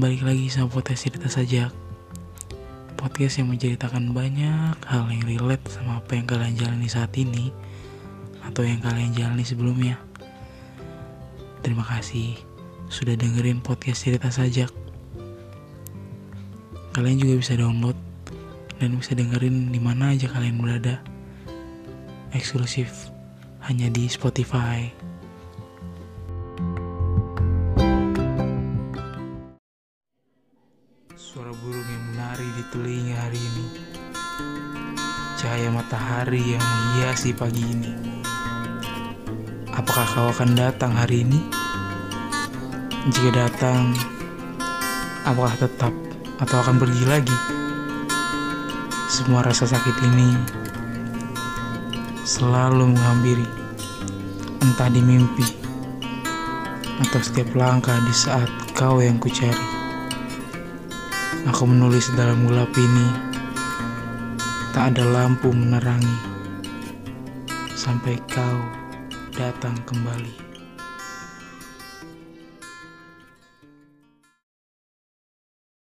Balik lagi sama podcast cerita saja Podcast yang menceritakan banyak hal yang relate sama apa yang kalian jalani saat ini Atau yang kalian jalani sebelumnya. Terima kasih sudah dengerin podcast cerita sajak. Kalian juga bisa download dan bisa dengerin di mana aja kalian berada. Eksklusif hanya di Spotify. Suara burung yang menari di telinga hari ini Cahaya matahari yang menghiasi pagi ini Apakah kau akan datang hari ini? Jika datang, apakah tetap atau akan pergi lagi? Semua rasa sakit ini selalu menghampiri Entah di mimpi Atau setiap langkah di saat kau yang kucari Aku menulis dalam gelap ini. Tak ada lampu menerangi. Sampai kau datang kembali